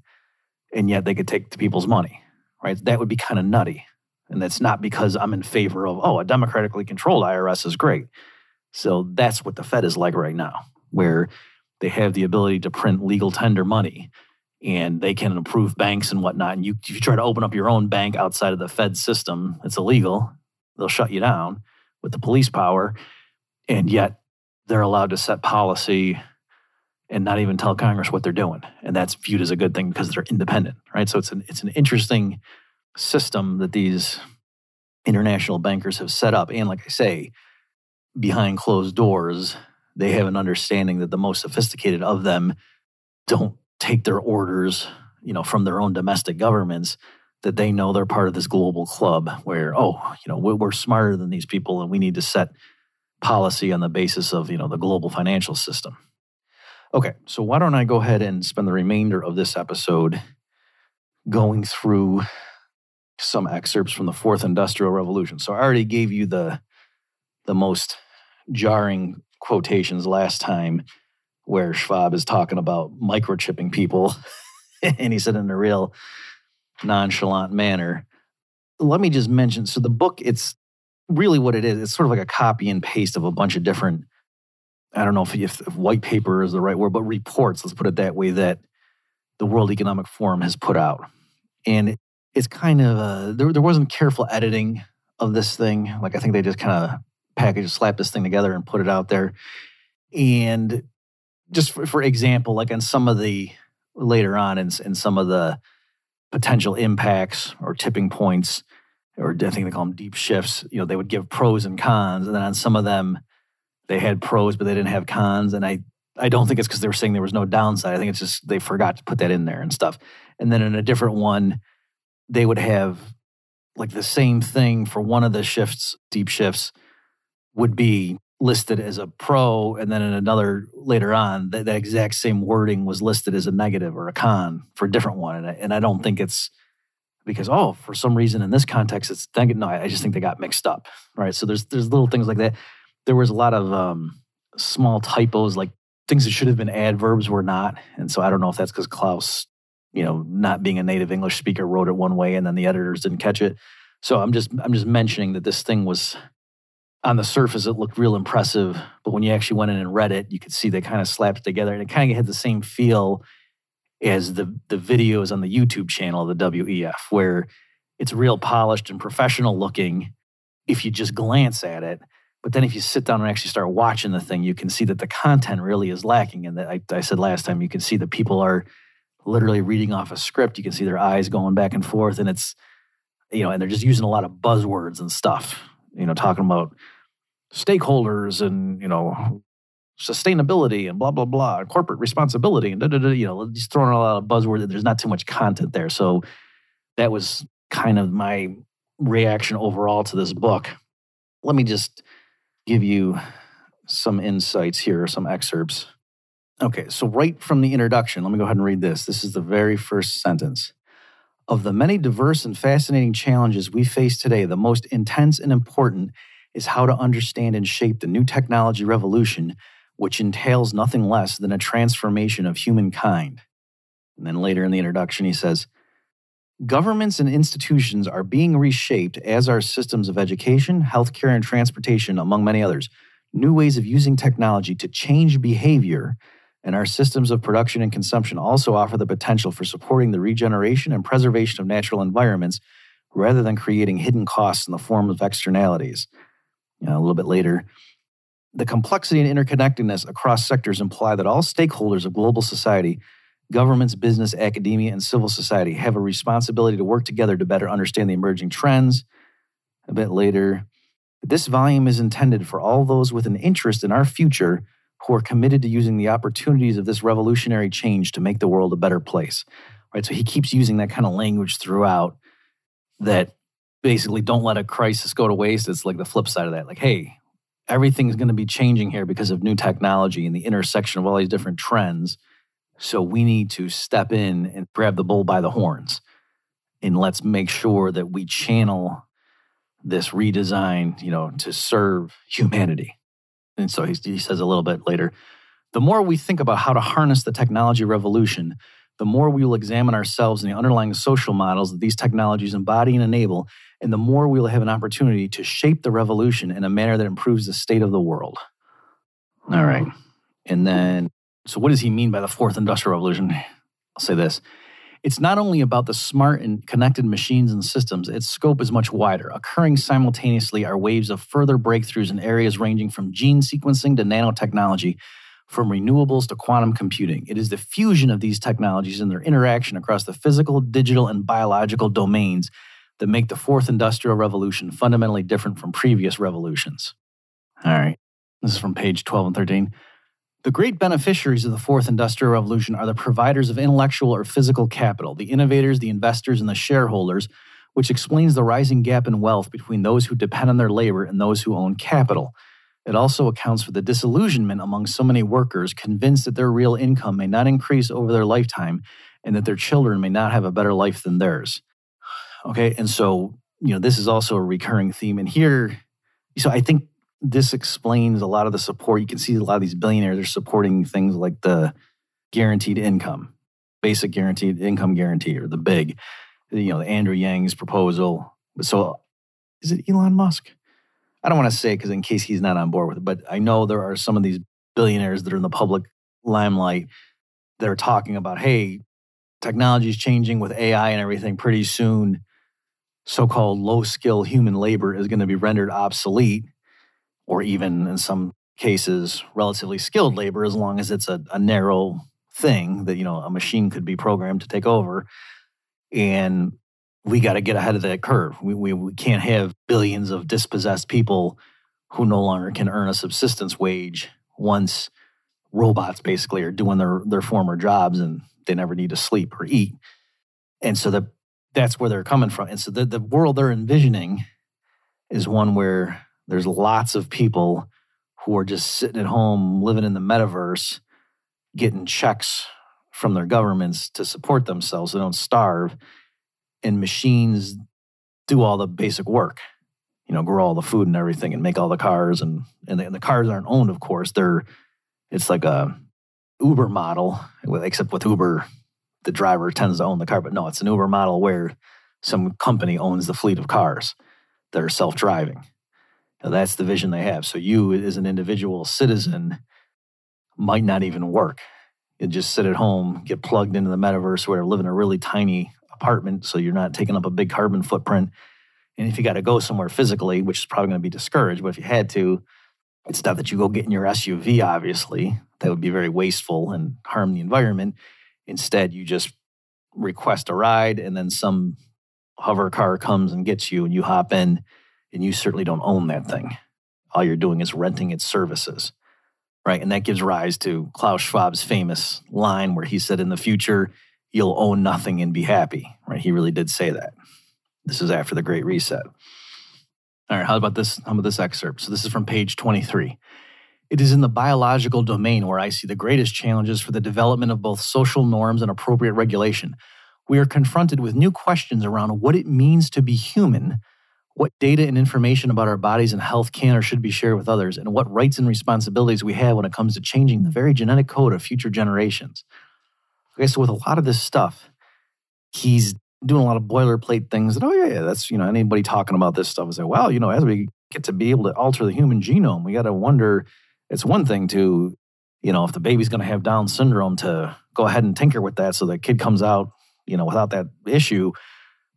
and yet they could take the people's money right that would be kind of nutty and that's not because i'm in favor of oh a democratically controlled irs is great so that's what the fed is like right now where they have the ability to print legal tender money and they can approve banks and whatnot and you, if you try to open up your own bank outside of the fed system it's illegal they'll shut you down with the police power and yet they're allowed to set policy and not even tell Congress what they're doing. And that's viewed as a good thing because they're independent, right? So it's an it's an interesting system that these international bankers have set up. And like I say, behind closed doors, they have an understanding that the most sophisticated of them don't take their orders, you know, from their own domestic governments. That they know they're part of this global club where, oh, you know, we're smarter than these people and we need to set policy on the basis of you know the global financial system. Okay, so why don't I go ahead and spend the remainder of this episode going through some excerpts from the fourth industrial revolution. So I already gave you the the most jarring quotations last time where Schwab is talking about microchipping people and he said in a real nonchalant manner. Let me just mention so the book it's really what it is, it's sort of like a copy and paste of a bunch of different, I don't know if, if, if white paper is the right word, but reports, let's put it that way, that the World Economic Forum has put out. And it's kind of, uh, there, there wasn't careful editing of this thing. Like, I think they just kind of packaged, slapped this thing together and put it out there. And just for, for example, like on some of the later on in, in some of the potential impacts or tipping points, or I think they call them deep shifts. You know, they would give pros and cons, and then on some of them, they had pros, but they didn't have cons. And I, I don't think it's because they were saying there was no downside. I think it's just they forgot to put that in there and stuff. And then in a different one, they would have like the same thing for one of the shifts, deep shifts, would be listed as a pro, and then in another later on, that, that exact same wording was listed as a negative or a con for a different one. And I, and I don't think it's because oh, for some reason in this context it's no, I just think they got mixed up. Right. So there's there's little things like that. There was a lot of um, small typos, like things that should have been adverbs were not. And so I don't know if that's because Klaus, you know, not being a native English speaker, wrote it one way and then the editors didn't catch it. So I'm just I'm just mentioning that this thing was on the surface it looked real impressive, but when you actually went in and read it, you could see they kind of slapped it together and it kind of had the same feel as the the videos on the YouTube channel of the WEF, where it's real polished and professional looking if you just glance at it. But then if you sit down and actually start watching the thing, you can see that the content really is lacking. And that I, I said last time, you can see that people are literally reading off a script. You can see their eyes going back and forth, and it's you know, and they're just using a lot of buzzwords and stuff. You know, talking about stakeholders and you know sustainability and blah blah blah, and corporate responsibility and da da da. You know, just throwing a lot of buzzwords. There's not too much content there, so that was kind of my reaction overall to this book. Let me just give you some insights here, some excerpts. Okay, so right from the introduction, let me go ahead and read this. This is the very first sentence. Of the many diverse and fascinating challenges we face today, the most intense and important is how to understand and shape the new technology revolution which entails nothing less than a transformation of humankind. And then later in the introduction, he says, Governments and institutions are being reshaped, as are systems of education, healthcare, and transportation, among many others. New ways of using technology to change behavior and our systems of production and consumption also offer the potential for supporting the regeneration and preservation of natural environments rather than creating hidden costs in the form of externalities. You know, a little bit later, the complexity and interconnectedness across sectors imply that all stakeholders of global society, governments, business, academia, and civil society, have a responsibility to work together to better understand the emerging trends. A bit later, this volume is intended for all those with an interest in our future who are committed to using the opportunities of this revolutionary change to make the world a better place. Right? So he keeps using that kind of language throughout that basically don't let a crisis go to waste. It's like the flip side of that. Like, hey, everything's going to be changing here because of new technology and the intersection of all these different trends. So we need to step in and grab the bull by the horns. And let's make sure that we channel this redesign, you know, to serve humanity. And so he, he says a little bit later the more we think about how to harness the technology revolution, the more we will examine ourselves and the underlying social models that these technologies embody and enable and the more we will have an opportunity to shape the revolution in a manner that improves the state of the world. All right. And then, so what does he mean by the fourth industrial revolution? I'll say this. It's not only about the smart and connected machines and systems, its scope is much wider. Occurring simultaneously are waves of further breakthroughs in areas ranging from gene sequencing to nanotechnology, from renewables to quantum computing. It is the fusion of these technologies and their interaction across the physical, digital, and biological domains that make the fourth industrial revolution fundamentally different from previous revolutions. All right, this is from page 12 and 13. The great beneficiaries of the fourth industrial revolution are the providers of intellectual or physical capital, the innovators, the investors, and the shareholders, which explains the rising gap in wealth between those who depend on their labor and those who own capital. It also accounts for the disillusionment among so many workers convinced that their real income may not increase over their lifetime and that their children may not have a better life than theirs. Okay. And so, you know, this is also a recurring theme. And here, so I think this explains a lot of the support. You can see a lot of these billionaires are supporting things like the guaranteed income, basic guaranteed income guarantee, or the big, you know, the Andrew Yang's proposal. So is it Elon Musk? I don't want to say because in case he's not on board with it, but I know there are some of these billionaires that are in the public limelight that are talking about, hey, technology is changing with AI and everything pretty soon so called low skill human labor is going to be rendered obsolete, or even in some cases, relatively skilled labor, as long as it's a, a narrow thing that, you know, a machine could be programmed to take over. And we got to get ahead of that curve. We, we, we can't have billions of dispossessed people who no longer can earn a subsistence wage once robots basically are doing their, their former jobs and they never need to sleep or eat. And so the that's where they're coming from. And so the, the world they're envisioning is one where there's lots of people who are just sitting at home living in the metaverse, getting checks from their governments to support themselves. They don't starve. and machines do all the basic work. You know, grow all the food and everything, and make all the cars, and and the, and the cars aren't owned, of course. They're it's like a Uber model, except with Uber, the driver tends to own the car. But no, it's an Uber model where some company owns the fleet of cars that are self driving. That's the vision they have. So you, as an individual citizen, might not even work. You just sit at home, get plugged into the metaverse, or live in a really tiny apartment, so you're not taking up a big carbon footprint. And if you got to go somewhere physically, which is probably going to be discouraged, but if you had to, it's not that you go get in your SUV, obviously. That would be very wasteful and harm the environment. Instead, you just request a ride, and then some hover car comes and gets you, and you hop in and you certainly don't own that thing. All you're doing is renting its services, right? And that gives rise to Klaus Schwab's famous line where he said, In the future, you'll own nothing and be happy, right? He really did say that. This is after the Great Reset. All right, how about this? How about this excerpt? So this is from page 23. It is in the biological domain where I see the greatest challenges for the development of both social norms and appropriate regulation. We are confronted with new questions around what it means to be human what data and information about our bodies and health can or should be shared with others, and what rights and responsibilities we have when it comes to changing the very genetic code of future generations. Okay, so with a lot of this stuff, he's doing a lot of boilerplate things that, oh, yeah, yeah, that's, you know, anybody talking about this stuff is like, well, you know, as we get to be able to alter the human genome, we got to wonder it's one thing to, you know, if the baby's going to have Down syndrome, to go ahead and tinker with that so the kid comes out, you know, without that issue.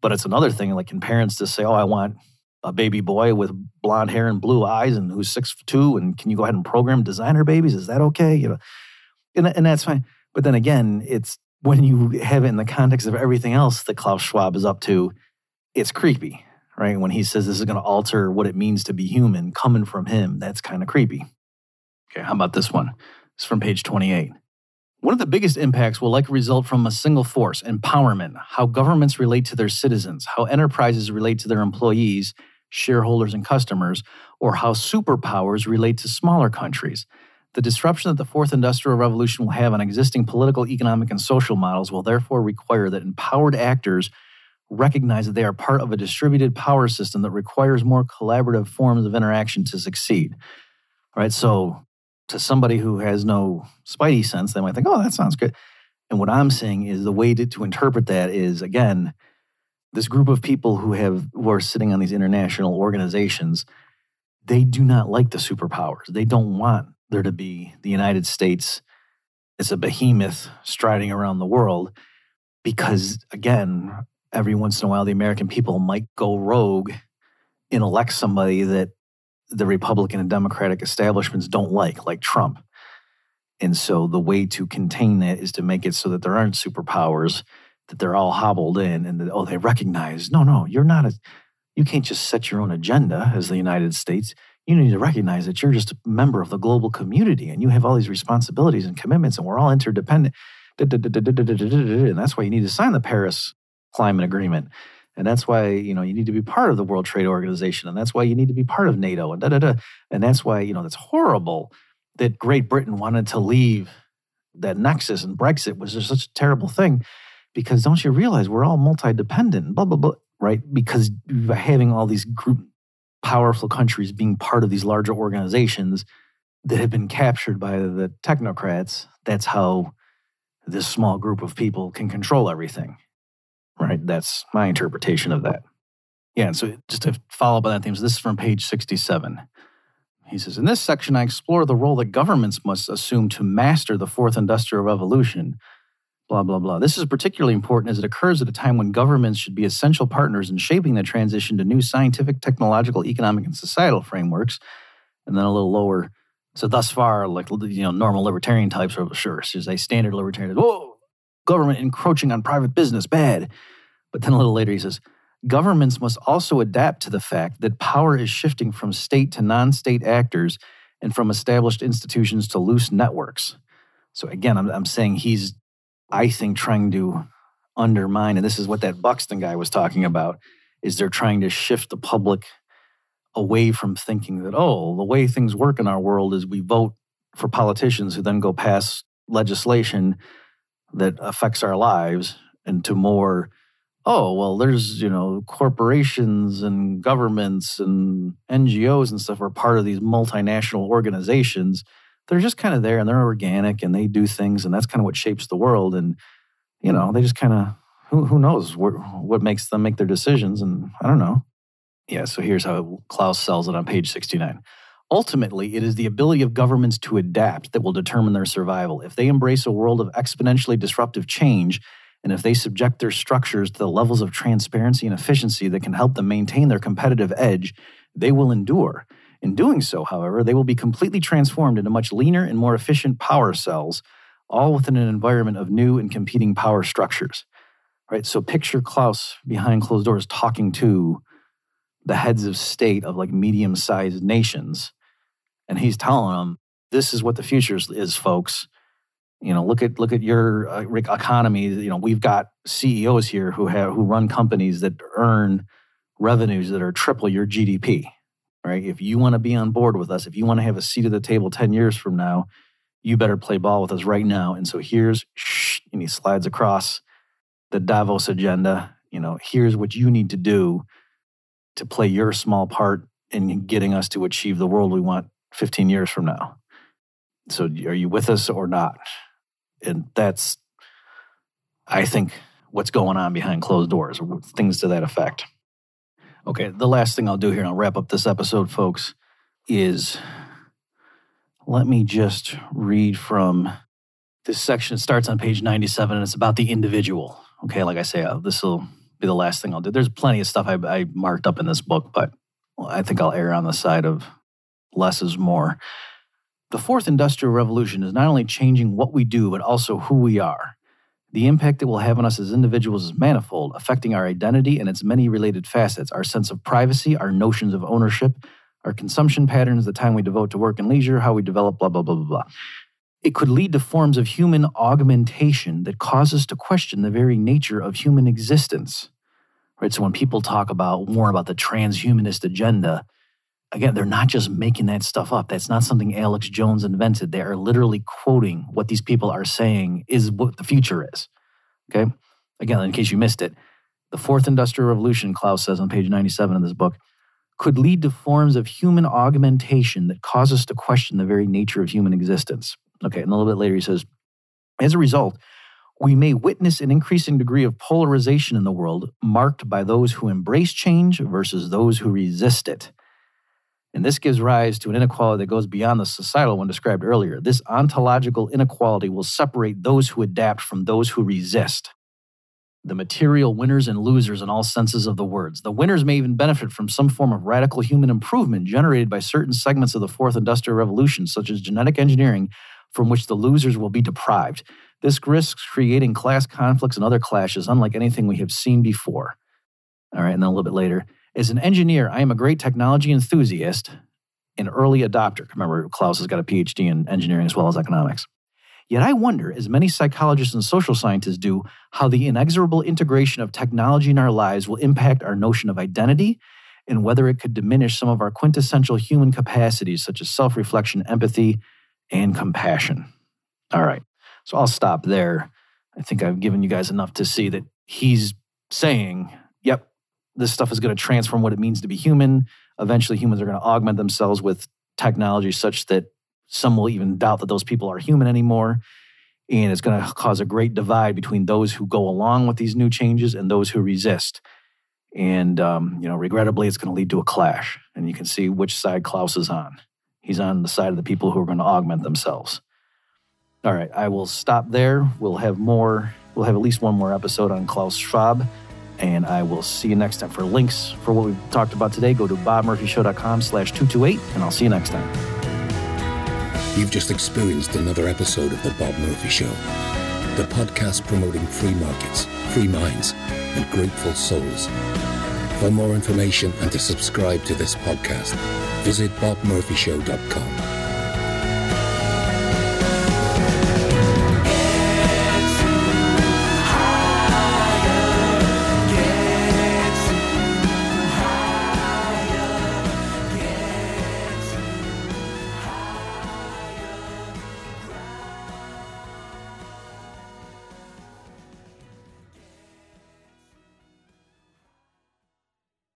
But it's another thing, like, can parents just say, "Oh, I want a baby boy with blonde hair and blue eyes, and who's six two, and can you go ahead and program designer babies? Is that okay?" You know, and and that's fine. But then again, it's when you have it in the context of everything else that Klaus Schwab is up to, it's creepy, right? When he says this is going to alter what it means to be human, coming from him, that's kind of creepy. Okay, how about this one? It's from page 28. One of the biggest impacts will likely result from a single force, empowerment, how governments relate to their citizens, how enterprises relate to their employees, shareholders, and customers, or how superpowers relate to smaller countries. The disruption that the fourth industrial revolution will have on existing political, economic, and social models will therefore require that empowered actors recognize that they are part of a distributed power system that requires more collaborative forms of interaction to succeed. All right, so to somebody who has no spidey sense, they might think, oh, that sounds good. And what I'm saying is the way to, to interpret that is again, this group of people who have who are sitting on these international organizations, they do not like the superpowers. They don't want there to be the United States as a behemoth striding around the world because again, every once in a while the American people might go rogue and elect somebody that the Republican and Democratic establishments don't like, like Trump. And so the way to contain that is to make it so that there aren't superpowers, that they're all hobbled in and that, oh, they recognize, no, no, you're not a, you can't just set your own agenda as the United States. You need to recognize that you're just a member of the global community and you have all these responsibilities and commitments and we're all interdependent. And that's why you need to sign the Paris Climate Agreement. And that's why, you know, you need to be part of the World Trade Organization. And that's why you need to be part of NATO and da da da. And that's why, you know, that's horrible that Great Britain wanted to leave that nexus and Brexit was just such a terrible thing. Because don't you realize we're all multi-dependent blah blah blah, right? Because having all these group powerful countries being part of these larger organizations that have been captured by the technocrats, that's how this small group of people can control everything right? That's my interpretation of that. Yeah, and so just to follow up on that theme, so this is from page 67. He says, In this section, I explore the role that governments must assume to master the fourth industrial revolution. Blah, blah, blah. This is particularly important as it occurs at a time when governments should be essential partners in shaping the transition to new scientific, technological, economic, and societal frameworks. And then a little lower. So, thus far, like, you know, normal libertarian types are sure. So, a standard libertarian, whoa, government encroaching on private business, bad. But then a little later, he says, governments must also adapt to the fact that power is shifting from state to non state actors and from established institutions to loose networks. So again, I'm, I'm saying he's, I think, trying to undermine, and this is what that Buxton guy was talking about, is they're trying to shift the public away from thinking that, oh, the way things work in our world is we vote for politicians who then go pass legislation that affects our lives, and to more oh, well, there's, you know, corporations and governments and NGOs and stuff are part of these multinational organizations. They're just kind of there and they're organic and they do things and that's kind of what shapes the world. And, you know, they just kind of, who, who knows what, what makes them make their decisions. And I don't know. Yeah, so here's how Klaus sells it on page 69. Ultimately, it is the ability of governments to adapt that will determine their survival. If they embrace a world of exponentially disruptive change, and if they subject their structures to the levels of transparency and efficiency that can help them maintain their competitive edge, they will endure. In doing so, however, they will be completely transformed into much leaner and more efficient power cells, all within an environment of new and competing power structures. Right? So picture Klaus behind closed doors talking to the heads of state of like medium sized nations. And he's telling them, this is what the future is, folks. You know, look at look at your uh, economy. You know, we've got CEOs here who have who run companies that earn revenues that are triple your GDP. Right? If you want to be on board with us, if you want to have a seat at the table ten years from now, you better play ball with us right now. And so here's, shh, and he slides across the Davos agenda. You know, here's what you need to do to play your small part in getting us to achieve the world we want 15 years from now. So, are you with us or not? and that's i think what's going on behind closed doors things to that effect okay the last thing i'll do here and i'll wrap up this episode folks is let me just read from this section. It starts on page 97 and it's about the individual. Okay like i say uh, this will be the last thing i'll do. There's plenty of stuff I, I marked up in this book but i think i'll err on the side of less is more. The fourth industrial revolution is not only changing what we do, but also who we are. The impact it will have on us as individuals is manifold, affecting our identity and its many related facets our sense of privacy, our notions of ownership, our consumption patterns, the time we devote to work and leisure, how we develop, blah, blah, blah, blah, blah. It could lead to forms of human augmentation that cause us to question the very nature of human existence. Right? So when people talk about more about the transhumanist agenda, again, they're not just making that stuff up. That's not something Alex Jones invented. They are literally quoting what these people are saying is what the future is. Okay. Again, in case you missed it, the fourth industrial revolution, Klaus says on page 97 of this book, could lead to forms of human augmentation that cause us to question the very nature of human existence. Okay. And a little bit later, he says, as a result, we may witness an increasing degree of polarization in the world marked by those who embrace change versus those who resist it. And this gives rise to an inequality that goes beyond the societal one described earlier. This ontological inequality will separate those who adapt from those who resist. The material winners and losers in all senses of the words. The winners may even benefit from some form of radical human improvement generated by certain segments of the fourth industrial revolution, such as genetic engineering, from which the losers will be deprived. This risks creating class conflicts and other clashes unlike anything we have seen before. All right, and then a little bit later. As an engineer, I am a great technology enthusiast, an early adopter. Remember, Klaus has got a PhD in engineering as well as economics. Yet I wonder, as many psychologists and social scientists do, how the inexorable integration of technology in our lives will impact our notion of identity and whether it could diminish some of our quintessential human capacities, such as self reflection, empathy, and compassion. All right, so I'll stop there. I think I've given you guys enough to see that he's saying, yep, this stuff is going to transform what it means to be human. Eventually, humans are going to augment themselves with technology such that some will even doubt that those people are human anymore. And it's going to cause a great divide between those who go along with these new changes and those who resist. And, um, you know, regrettably, it's going to lead to a clash. And you can see which side Klaus is on. He's on the side of the people who are going to augment themselves. All right, I will stop there. We'll have more, we'll have at least one more episode on Klaus Schwab. And I will see you next time. For links for what we've talked about today, go to bobmurphyshow.com slash 228, and I'll see you next time. You've just experienced another episode of The Bob Murphy Show, the podcast promoting free markets, free minds, and grateful souls. For more information and to subscribe to this podcast, visit bobmurphyshow.com.